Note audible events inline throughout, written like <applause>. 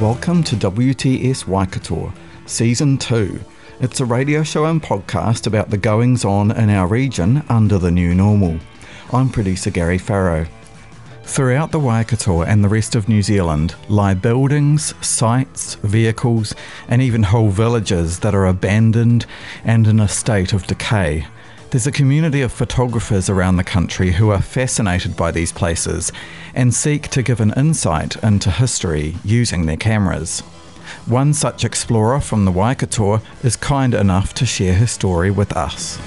Welcome to WTS Waikato, Season 2. It's a radio show and podcast about the goings on in our region under the new normal. I'm producer Gary Farrow. Throughout the Waikato and the rest of New Zealand lie buildings, sites, vehicles, and even whole villages that are abandoned and in a state of decay. There's a community of photographers around the country who are fascinated by these places and seek to give an insight into history using their cameras. One such explorer from the Waikato is kind enough to share her story with us.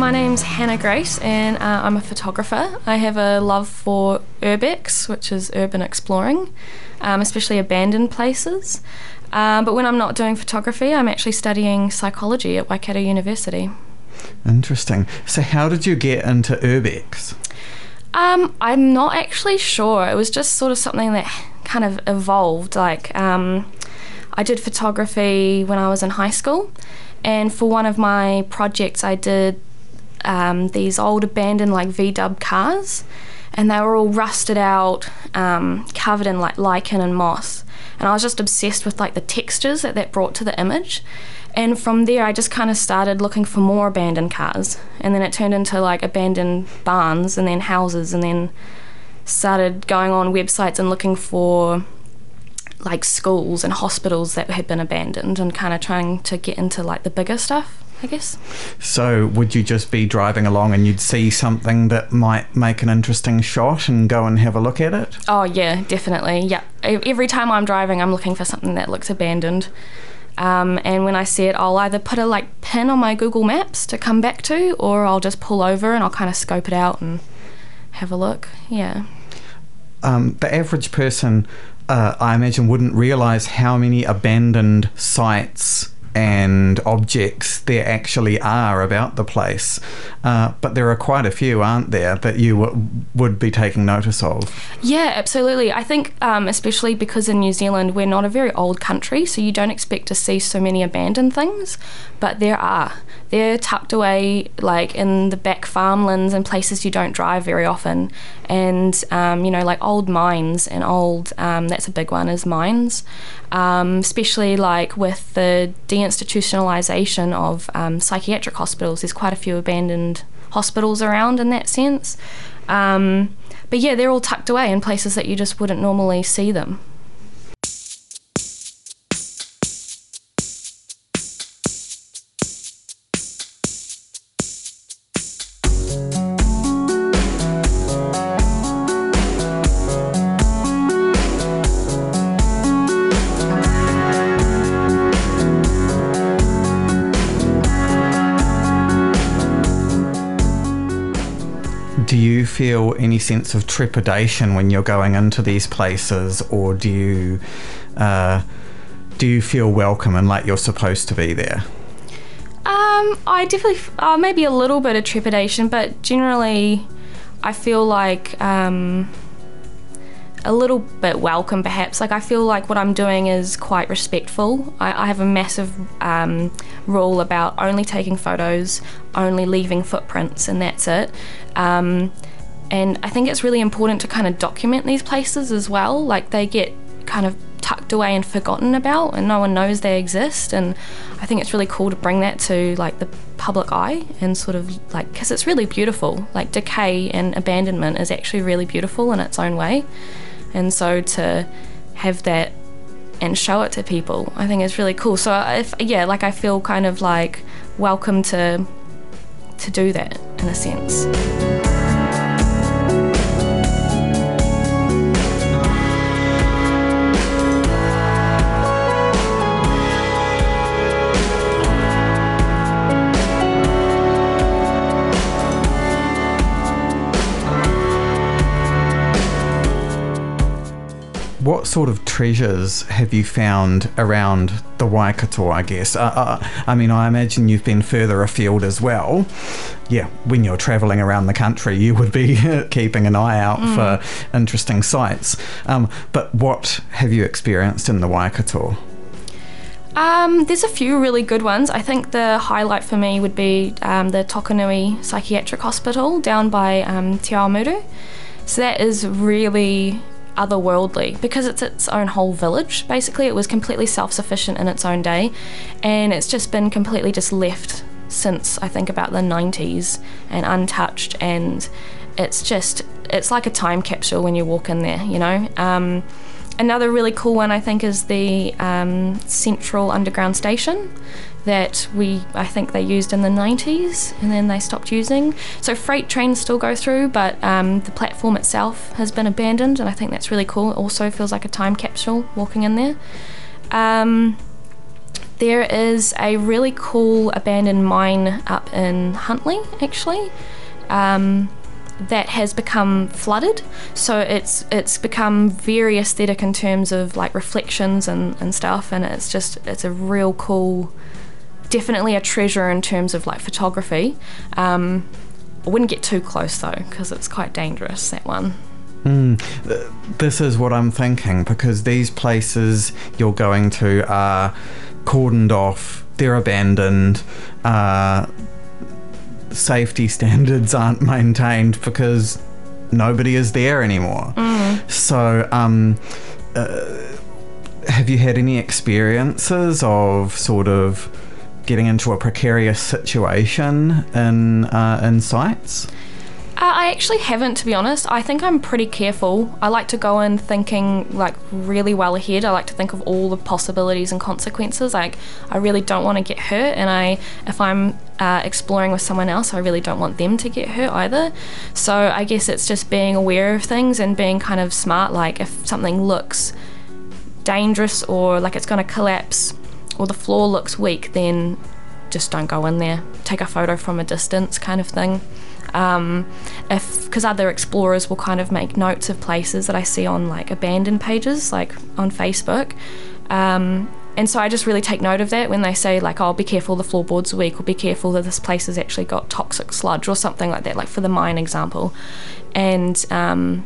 My name's Hannah Grace and uh, I'm a photographer. I have a love for urbex, which is urban exploring, um, especially abandoned places. Um, but when I'm not doing photography, I'm actually studying psychology at Waikato University. Interesting. So, how did you get into urbex? Um, I'm not actually sure. It was just sort of something that kind of evolved. Like, um, I did photography when I was in high school, and for one of my projects, I did um, these old abandoned like V-dub cars, and they were all rusted out, um, covered in like lichen and moss. And I was just obsessed with like the textures that that brought to the image. And from there, I just kind of started looking for more abandoned cars, and then it turned into like abandoned barns, and then houses, and then started going on websites and looking for like schools and hospitals that had been abandoned and kind of trying to get into like the bigger stuff, I guess. So, would you just be driving along and you'd see something that might make an interesting shot and go and have a look at it? Oh, yeah, definitely. Yeah. Every time I'm driving, I'm looking for something that looks abandoned. Um, and when I see it, I'll either put a like pin on my Google Maps to come back to, or I'll just pull over and I'll kind of scope it out and have a look. Yeah. Um, the average person, uh, I imagine, wouldn't realize how many abandoned sites and objects there actually are about the place. Uh, but there are quite a few, aren't there, that you w- would be taking notice of? Yeah, absolutely. I think, um, especially because in New Zealand, we're not a very old country, so you don't expect to see so many abandoned things, but there are. They're tucked away, like in the back farmlands and places you don't drive very often. And, um, you know, like old mines and old, um, that's a big one, is mines. Um, especially like with the deinstitutionalisation of um, psychiatric hospitals, there's quite a few abandoned hospitals around in that sense. Um, but yeah, they're all tucked away in places that you just wouldn't normally see them. Sense of trepidation when you're going into these places, or do you uh, do you feel welcome and like you're supposed to be there? Um, I definitely, uh, maybe a little bit of trepidation, but generally, I feel like um, a little bit welcome, perhaps. Like, I feel like what I'm doing is quite respectful. I, I have a massive um, rule about only taking photos, only leaving footprints, and that's it. Um, and I think it's really important to kind of document these places as well. Like, they get kind of tucked away and forgotten about and no one knows they exist and i think it's really cool to bring that to like the public eye and sort of like because it's really beautiful like decay and abandonment is actually really beautiful in its own way and so to have that and show it to people. I think it's really cool. So if yeah, like I feel kind of like welcome to to do that in a sense. What sort of treasures have you found around the Waikato, I guess? Uh, uh, I mean, I imagine you've been further afield as well. Yeah, when you're travelling around the country, you would be <laughs> keeping an eye out mm. for interesting sights. Um, but what have you experienced in the Waikato? Um, there's a few really good ones. I think the highlight for me would be um, the Tokanui Psychiatric Hospital down by um, Te Awamutu. So that is really otherworldly because it's its own whole village. Basically, it was completely self sufficient in its own day, and it's just been completely just left since I think about the 90s and untouched. And it's just, it's like a time capsule when you walk in there, you know? Um, another really cool one I think is the um, Central Underground Station that we I think they used in the 90s and then they stopped using. So freight trains still go through, but um, the platform itself has been abandoned, and I think that's really cool. It also feels like a time capsule walking in there. Um, there is a really cool abandoned mine up in Huntly, actually. Um, that has become flooded so it's it's become very aesthetic in terms of like reflections and, and stuff and it's just it's a real cool definitely a treasure in terms of like photography. Um, I wouldn't get too close though because it's quite dangerous that one. Mm, this is what I'm thinking because these places you're going to are cordoned off, they're abandoned, uh, safety <laughs> standards aren't maintained because nobody is there anymore. Mm. So, um, uh, have you had any experiences of sort of getting into a precarious situation in uh, in sites? Uh, I actually haven't, to be honest. I think I'm pretty careful. I like to go in thinking like really well ahead. I like to think of all the possibilities and consequences. Like I really don't want to get hurt, and I, if I'm uh, exploring with someone else, I really don't want them to get hurt either. So I guess it's just being aware of things and being kind of smart. Like if something looks dangerous or like it's going to collapse or the floor looks weak, then just don't go in there. Take a photo from a distance, kind of thing. Um, if because other explorers will kind of make notes of places that I see on like abandoned pages, like on Facebook. Um, and so I just really take note of that when they say like, "Oh, be careful, the floorboards are weak," or "Be careful that this place has actually got toxic sludge," or something like that. Like for the mine example, and um,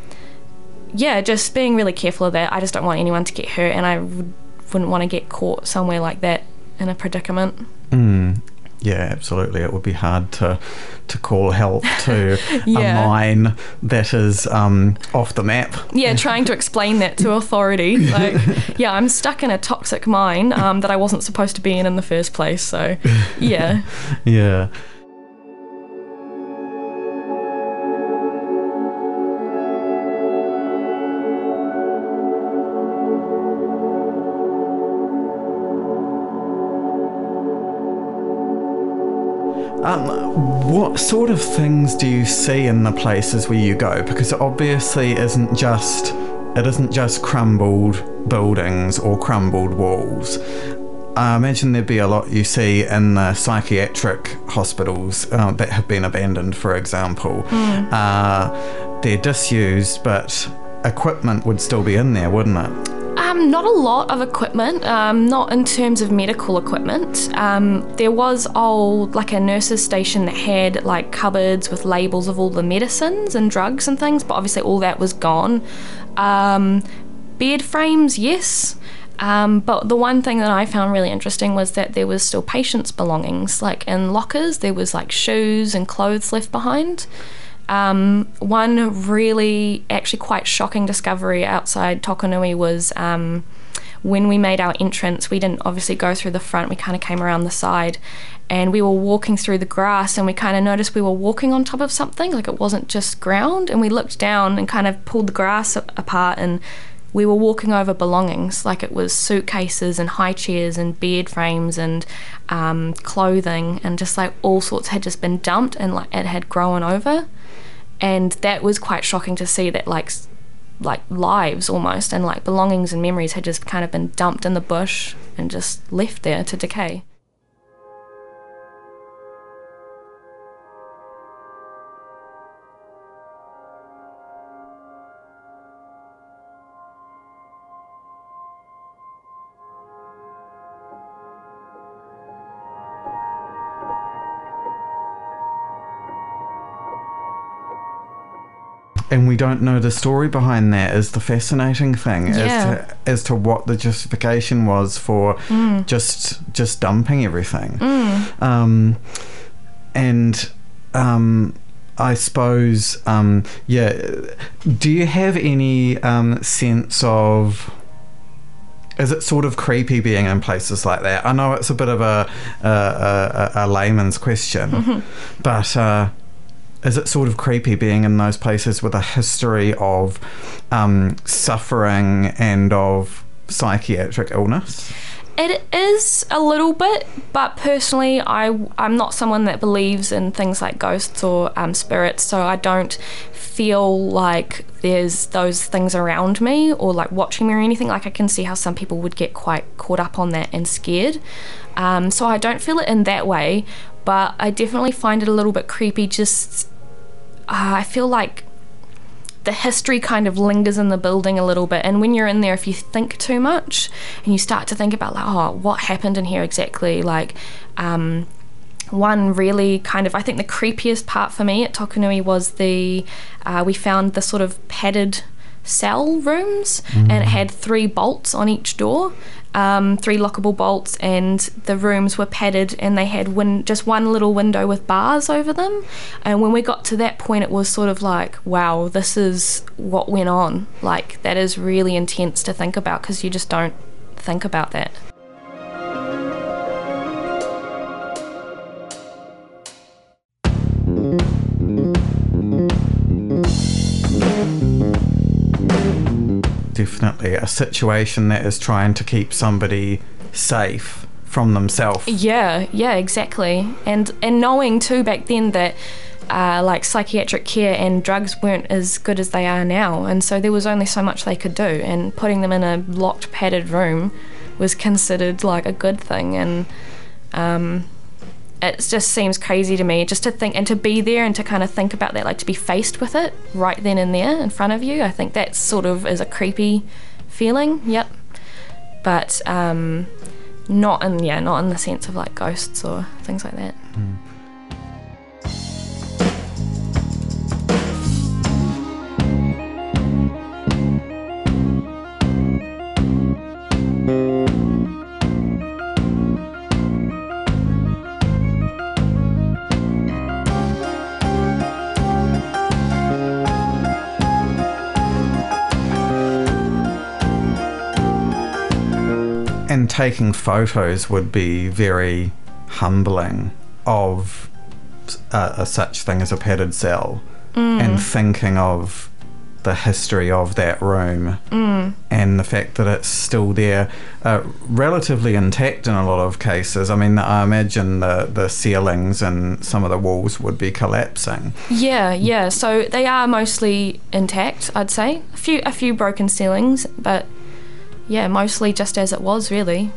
yeah, just being really careful of that. I just don't want anyone to get hurt, and I would wouldn't want to get caught somewhere like that in a predicament. Mm. Yeah, absolutely. It would be hard to to call help to <laughs> yeah. a mine that is um, off the map. Yeah, trying to explain that to authority. <laughs> Like, yeah, I'm stuck in a toxic mine um, that I wasn't supposed to be in in the first place. So, yeah. <laughs> yeah. Um, what sort of things do you see in the places where you go? Because it obviously isn't just it isn't just crumbled buildings or crumbled walls. I imagine there'd be a lot you see in the psychiatric hospitals uh, that have been abandoned, for example. Mm. Uh, they're disused, but equipment would still be in there, wouldn't it? Um, not a lot of equipment, um, not in terms of medical equipment. Um, there was old, like a nurse's station that had like cupboards with labels of all the medicines and drugs and things, but obviously all that was gone. Um, bed frames, yes. Um, but the one thing that I found really interesting was that there was still patients' belongings, like in lockers, there was like shoes and clothes left behind. Um, one really, actually, quite shocking discovery outside Tokanui was um, when we made our entrance. We didn't obviously go through the front, we kind of came around the side and we were walking through the grass and we kind of noticed we were walking on top of something, like it wasn't just ground. And we looked down and kind of pulled the grass apart and we were walking over belongings, like it was suitcases and high chairs and bed frames and um, clothing and just like all sorts had just been dumped and like it had grown over, and that was quite shocking to see that like like lives almost and like belongings and memories had just kind of been dumped in the bush and just left there to decay. Don't know the story behind that is the fascinating thing Yeah. as to as to what the justification was for Mm. just just dumping everything um, and um, I suppose um, yeah do you have any um, sense of is it sort of creepy being in places like that? I know it's a bit of a a, a, a layman's question, but uh, is it sort of creepy being in those places with a history of um, suffering and of psychiatric illness? It is a little bit, but personally, I I'm not someone that believes in things like ghosts or um, spirits, so I don't feel like there's those things around me or like watching me or anything. Like I can see how some people would get quite caught up on that and scared. Um, so I don't feel it in that way, but I definitely find it a little bit creepy. Just uh, I feel like the history kind of lingers in the building a little bit and when you're in there if you think too much and you start to think about like oh what happened in here exactly? Like um one really kind of I think the creepiest part for me at Tokanui was the uh, we found the sort of padded cell rooms and it had three bolts on each door um, three lockable bolts and the rooms were padded and they had win- just one little window with bars over them. And when we got to that point it was sort of like wow this is what went on. Like that is really intense to think about because you just don't think about that Definitely a situation that is trying to keep somebody safe from themselves. Yeah, yeah, exactly. And and knowing too back then that uh, like psychiatric care and drugs weren't as good as they are now, and so there was only so much they could do, and putting them in a locked, padded room was considered like a good thing, and um, it just seems crazy to me just to think and to be there and to kind of think about that, like to be faced with it right then and there in front of you. I think that sort of is a creepy feeling. Yep, but um, not in yeah, not in the sense of like ghosts or things like that. And taking photos would be very humbling of uh, a such thing as a padded cell and thinking of the history of that room and the fact that it's still there, uh, relatively intact in a lot of cases. I mean, I imagine the, the ceilings and some of the walls would be collapsing. Yeah, yeah. So they are mostly intact, I'd say. A few a few broken ceilings, but yeah, mostly just as it was really.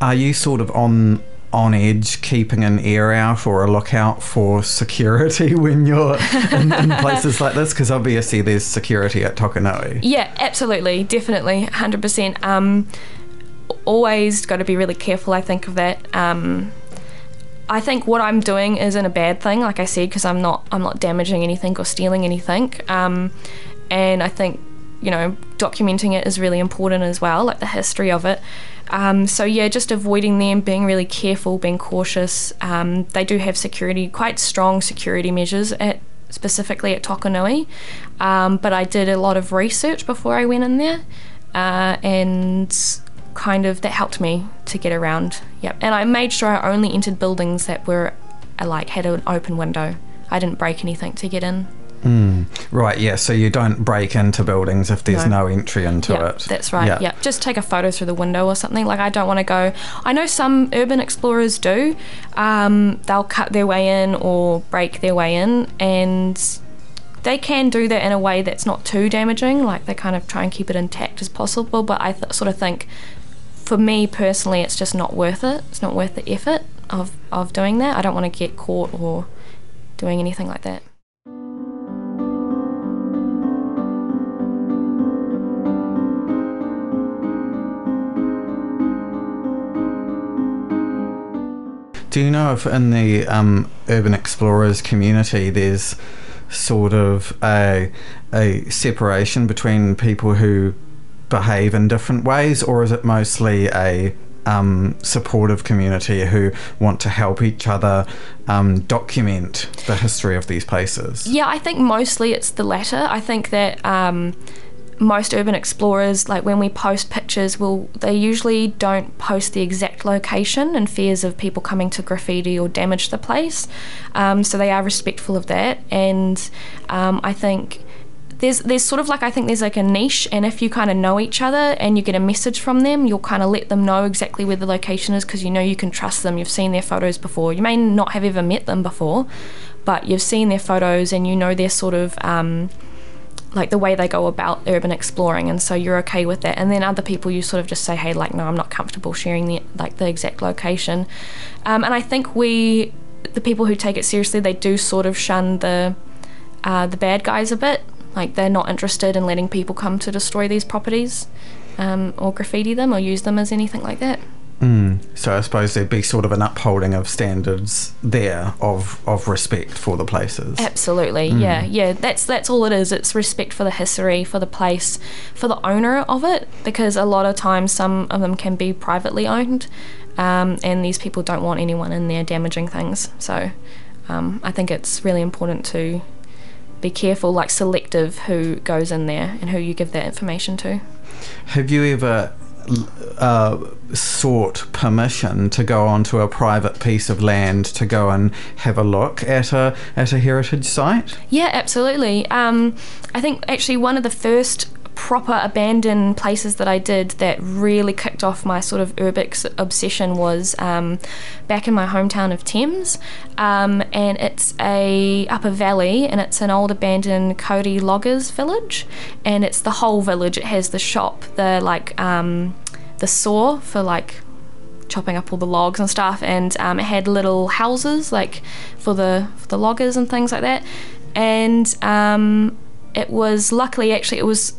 Are you sort of on on edge, keeping an ear out or a lookout for security <laughs> when you're in, in places like this? Because obviously there's security at Tokanui. Yeah, absolutely, definitely, hundred percent. Um, always got to be really careful. I think of that. Um, I think what I'm doing isn't a bad thing, like I said, because I'm not I'm not damaging anything or stealing anything. Um, and I think you know documenting it is really important as well, like the history of it. Um, so yeah, just avoiding them, being really careful, being cautious. Um, they do have security, quite strong security measures at specifically at Tokanui. Um, but I did a lot of research before I went in there, uh, and kind of that helped me to get around. Yep, and I made sure I only entered buildings that were uh, like had an open window. I didn't break anything to get in. Right, yeah, so you don't break into buildings if there's no, No. entry into yeah, it. that's right. Yeah. just take a photo through the window or something. Like I don't want to go. I know some urban explorers do. Um, they'll cut their way in or break their way in, and they can do that in a way that's not too damaging. Like they kind of try and keep it intact as possible. But I th- sort of think, for me personally, it's just not worth it. It's not worth the effort of of doing that. I don't want to get caught or doing anything like that. Do you know if in the um, urban explorers community there's sort of a, a separation between people who behave in different ways, or is it mostly a um, supportive community who want to help each other um, document the history of these places? Yeah, I think mostly it's the latter. I think that um, most urban explorers, like when we post pictures, will they usually don't post the exact location in fears of people coming to graffiti or damage the place. Um, so they are respectful of that, and um, I think. There's, there's sort of like I think there's like a niche, and if you kind of know each other and you get a message from them, you'll kind of let them know exactly where the location is because you know you can trust them. You've seen their photos before. You may not have ever met them before, but you've seen their photos and you know their sort of um, like the way they go about urban exploring and so you're okay with that and then other people you sort of just say hey like no i'm not comfortable sharing the like the exact location. Um, and i think we the people who take it seriously they do sort of shun the uh, the bad guys a bit. Like they're not interested in letting people come to destroy these properties um, or graffiti them or use them as anything like that Mm. So I suppose there'd be sort of an upholding of standards there of of respect for the places. Absolutely, yeah, yeah. That's that's all it is. It's respect for the history, for the place, for the owner of it, because a lot of times some of them can be privately owned, um, and these people don't want anyone in there damaging things. So, um, I think it's really important to be careful, like selective, who goes in there and who you give that information to. Have you ever uh, sought permission to go onto a private piece of land to go and have a look at a at a heritage site? Yeah, absolutely. Um, I think actually one of the first proper abandoned places that I did that really kicked off my sort of urbex obsession was um, back in my hometown of Thames, um, and it's a upper valley, and it's an old abandoned Kauri loggers village, and it's the whole village. It has the shop, the like um, the saw for like chopping up all the logs and stuff, and um, it had little houses like for the for the loggers and things like that. And um, it was luckily actually it was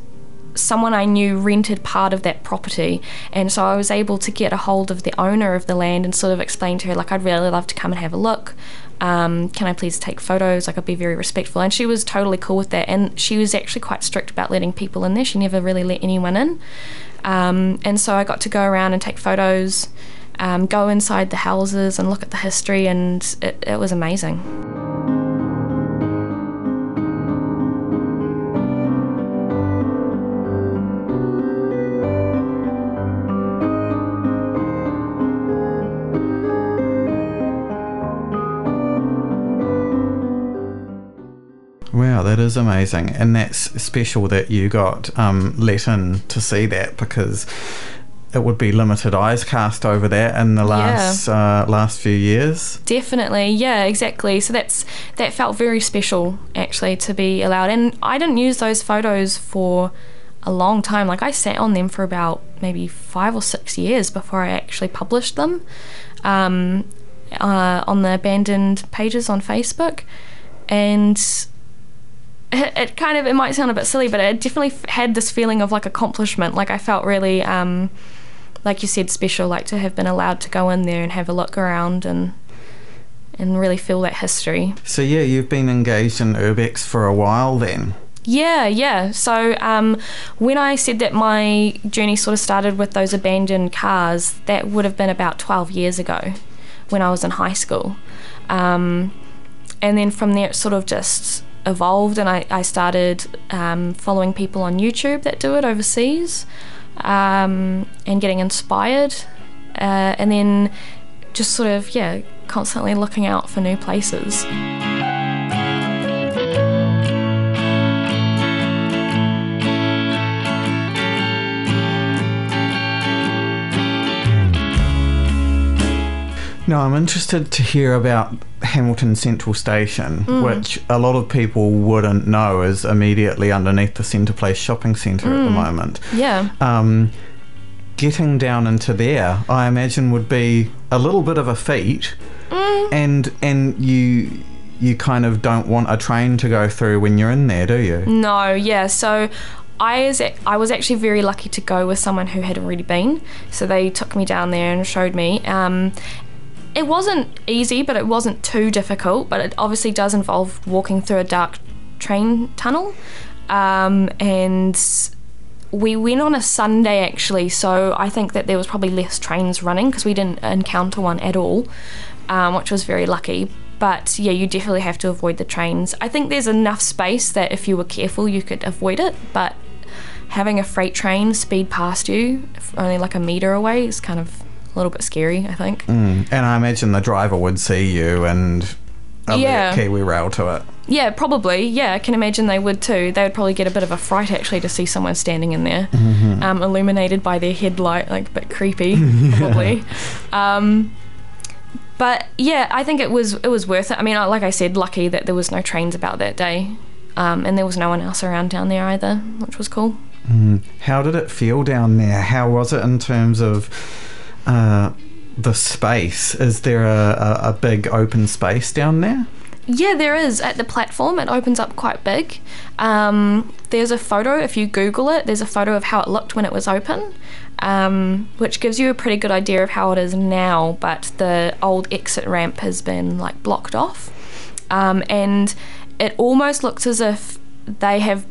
someone I knew rented part of that property, and so I was able to get a hold of the owner of the land and sort of explain to her like I'd really love to come and have a look. Um, can I please take photos? Like I'd be very respectful, and she was totally cool with that. And she was actually quite strict about letting people in there. She never really let anyone in. Um, and so I got to go around and take photos, um, go inside the houses and look at the history, and it, it was amazing. That is amazing, and that's special that you got um, let in to see that because it would be limited eyes cast over that in the last uh, last few years. Definitely, yeah, exactly. So that's that felt very special actually to be allowed. And I didn't use those photos for a long time. Like I sat on them for about maybe five or six years before I actually published them um, uh, on the abandoned pages on Facebook. And it, it kind of it might sound a bit silly, but it definitely f- had this feeling of like accomplishment. Like I felt really. Um, like you said, special, like to have been allowed to go in there and have a look around and and really feel that history. So yeah, you've been engaged in urbex for a while then. Yeah, yeah. So um, when I said that my journey sort of started with those abandoned cars, that would have been about 12 years ago when I was in high school. Um, and then from there, it sort of just evolved, and I, I started um, following people on YouTube that do it overseas um, and getting inspired. Uh, and then just sort of, yeah, constantly looking out for new places. Now, I'm interested to hear about Hamilton Central Station, Mm. which a lot of people wouldn't know is immediately underneath the Centre Place shopping centre at the Mm. moment. Yeah. Um, getting down into there, I imagine, would be a little bit of a feat, Mm. and and you you kind of don't want a train to go through when you're in there, do you? No, yeah. So I was I was actually very lucky to go with someone who had already been. So they took me down there and showed me. Um, it wasn't easy, but it wasn't too difficult. But it obviously does involve walking through a dark train tunnel, um, and we went on a Sunday actually. So I think that there was probably less trains running because we didn't encounter one at all, um, which was very lucky. But yeah, you definitely have to avoid the trains. I think there's enough space that if you were careful, you could avoid it. But having a freight train speed past you, only like a meter away, is kind of a little bit scary. I think. Mm. And I imagine the driver would see you and Yeah. Kiwi Rail to it. Yeah, probably. Yeah, I can imagine they would too. They would probably get a bit of a fright actually to see someone standing in there, um, illuminated by their headlight, like a bit creepy, <laughs> probably. Um, but yeah, I think it was it was worth it. I mean, like I said, lucky that there was no trains about that day, um, and there was no one else around down there either, which was cool. How did it feel down there? How was it in terms of uh, the space? Is there a, a, a big open space down there? Yeah, there is at the platform. It opens up quite big. Um, there's a photo, if you Google it, there's a photo of how it looked when it was open, um, which gives you a pretty good idea of how it is now. But the old exit ramp has been like blocked off. Um, and it almost looks as if they have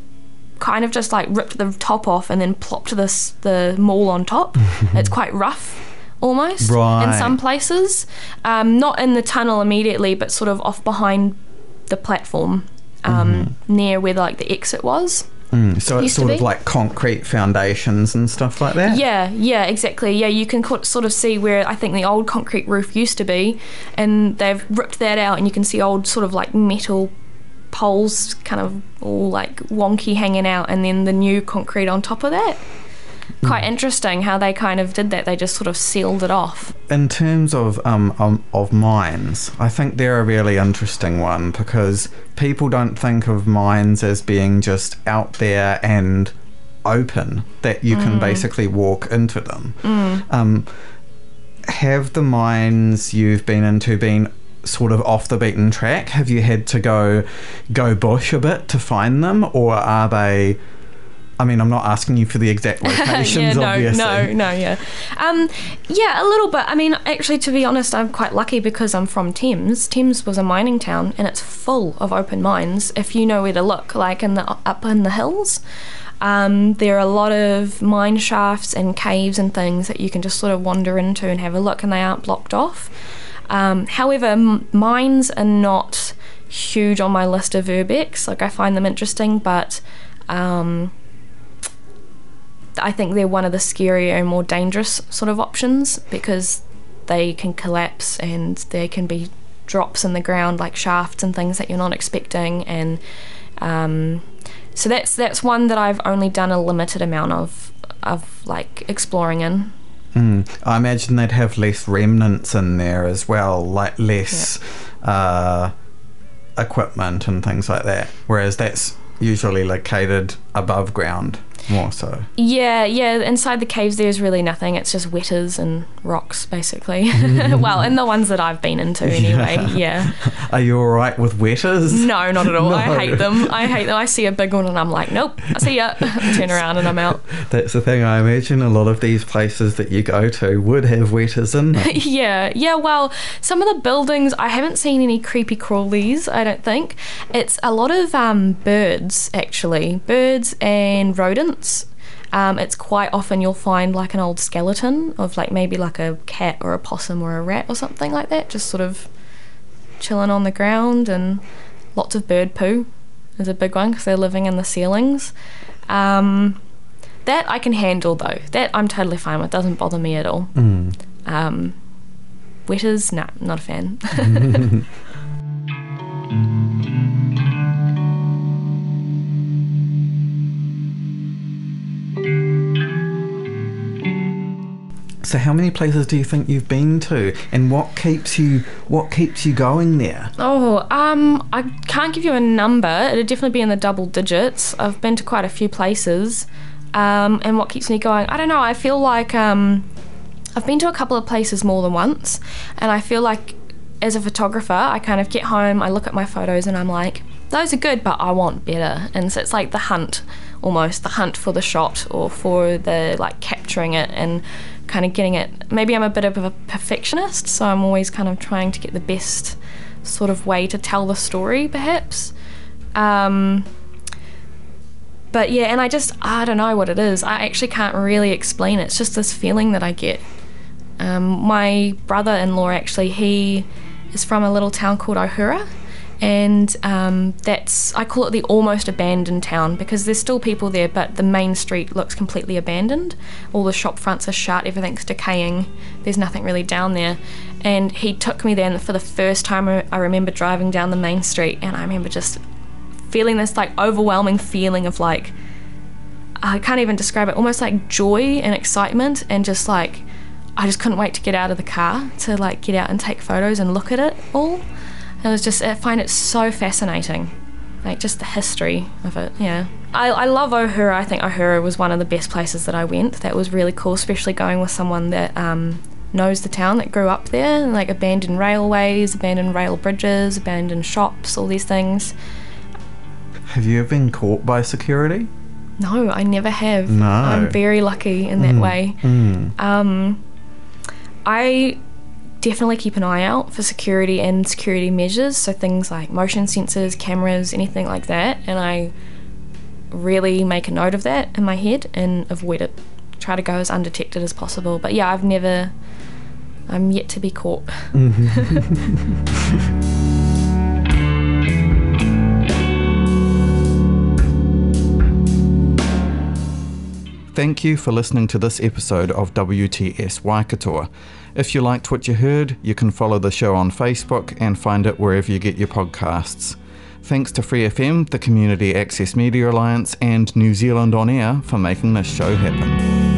kind of just like ripped the top off and then plopped this the mall on top. <laughs> it's quite rough almost in some places. Um, not in the tunnel immediately, but sort of off behind the platform. Um, near where like the exit was. Mm, so it's sort of like concrete foundations and stuff like that? Yeah, yeah, exactly. Yeah, you can co- sort of see where I think the old concrete roof used to be, and they've ripped that out, and you can see old sort of like metal poles kind of all like wonky hanging out, and then the new concrete on top of that. Quite interesting how they kind of did that. They just sort of sealed it off. In terms of um, um of mines, I think they're a really interesting one because people don't think of mines as being just out there and open that you can basically walk into them. Um, have the mines you've been into been sort of off the beaten track? Have you had to go go bush a bit to find them, or are they? I mean, I'm not asking you for the exact <laughs> locations, yeah, no, obviously. no, no, yeah, um, yeah, a little bit. I mean, actually, to be honest, I'm quite lucky because I'm from Thames. Thames was a mining town, and it's full of open mines. If you know where to look, like in the up in the hills, um, there are a lot of mine shafts and caves and things that you can just sort of wander into and have a look, and they aren't blocked off. Um, however, m- mines are not huge on my list of urbex. Like I find them interesting, but um, I think they're one of the scarier and more dangerous sort of options because they can collapse and there can be drops in the ground like shafts and things that you're not expecting and um, so that's that's one that I've only done a limited amount of of like exploring in. Mm. I imagine they'd have less remnants in there as well, like less uh, equipment and things like that. Whereas that's usually located above ground more so. Yeah, yeah. Inside the caves, there's really nothing. It's just wetas and rocks, basically. <laughs> well, and the ones that I've been into <laughs> anyway. Yeah. <laughs> Are you alright with wetas? No, not at all. I hate them. I hate them. I see a big one and I'm like, nope. I see ya. Turn around and I'm out. That's the thing. I imagine a lot of these places that you go to would have wetas in them. yeah, yeah. Well, some of the buildings, I haven't seen any creepy crawlies. I don't think it's a lot of um, birds actually, birds and rodents. Um, it's quite often you'll find like an old skeleton of like maybe like a cat or a possum or a rat or something like that, just sort of chilling on the ground, and lots of bird poo is a big one because they're living in the ceilings. Um, that I can handle though. That I'm totally fine with. Doesn't bother me at all. Um, wetas, nah, not a fan. <laughs> <laughs> <laughs> So how many places do you think you've been to, and what keeps you what keeps you going there? Oh, um, I can't give you a number. It'd definitely be in the double digits. I've been to quite a few places, um, and what keeps me going? I don't know. I feel like um, I've been to a couple of places more than once, and I feel like as a photographer, I kind of get home, I look at my photos, and I'm like, those are good, but I want better. And so it's like the hunt, almost the hunt for the shot or for the like capturing it and kind of getting it. Maybe I'm a bit of a perfectionist, so I'm always kind of trying to get the best sort of way to tell the story, perhaps. Um, but yeah, and I just, I don't know what it is. I actually can't really explain it. It's just this feeling that I get. Um, my brother in law, actually, he is from a little town called Ohura. And um, that's, I call it the almost abandoned town because there's still people there, but the main street looks completely abandoned. All the shop fronts are shut, everything's decaying, there's nothing really down there. And he took me there, and for the first time, I remember driving down the main street, and I remember just feeling this like overwhelming feeling of like, I can't even describe it, almost like joy and excitement, and just like, I just couldn't wait to get out of the car to like get out and take photos and look at it all. It was just I find it so fascinating, like just the history of it. Yeah, I, I love Ohura. I think Ohura was one of the best places that I went. That was really cool, especially going with someone that um, knows the town, that grew up there, like abandoned railways, abandoned rail bridges, abandoned shops, all these things. Have you ever been caught by security? No, I never have. No. I'm very lucky in that way. Um, I definitely keep an eye out for security and security measures, so things like motion sensors, cameras, anything like that, and I really make a note of that in my head and avoid it. Try to go as undetected as possible. But yeah, I've never, I'm yet to be caught. Mm-hmm. <laughs> Thank you for listening to this episode of WTS Waikato. If you liked what you heard, you can follow the show on Facebook and find it wherever you get your podcasts. Thanks to Free FM, the Community Access Media Alliance, and New Zealand On Air for making this show happen.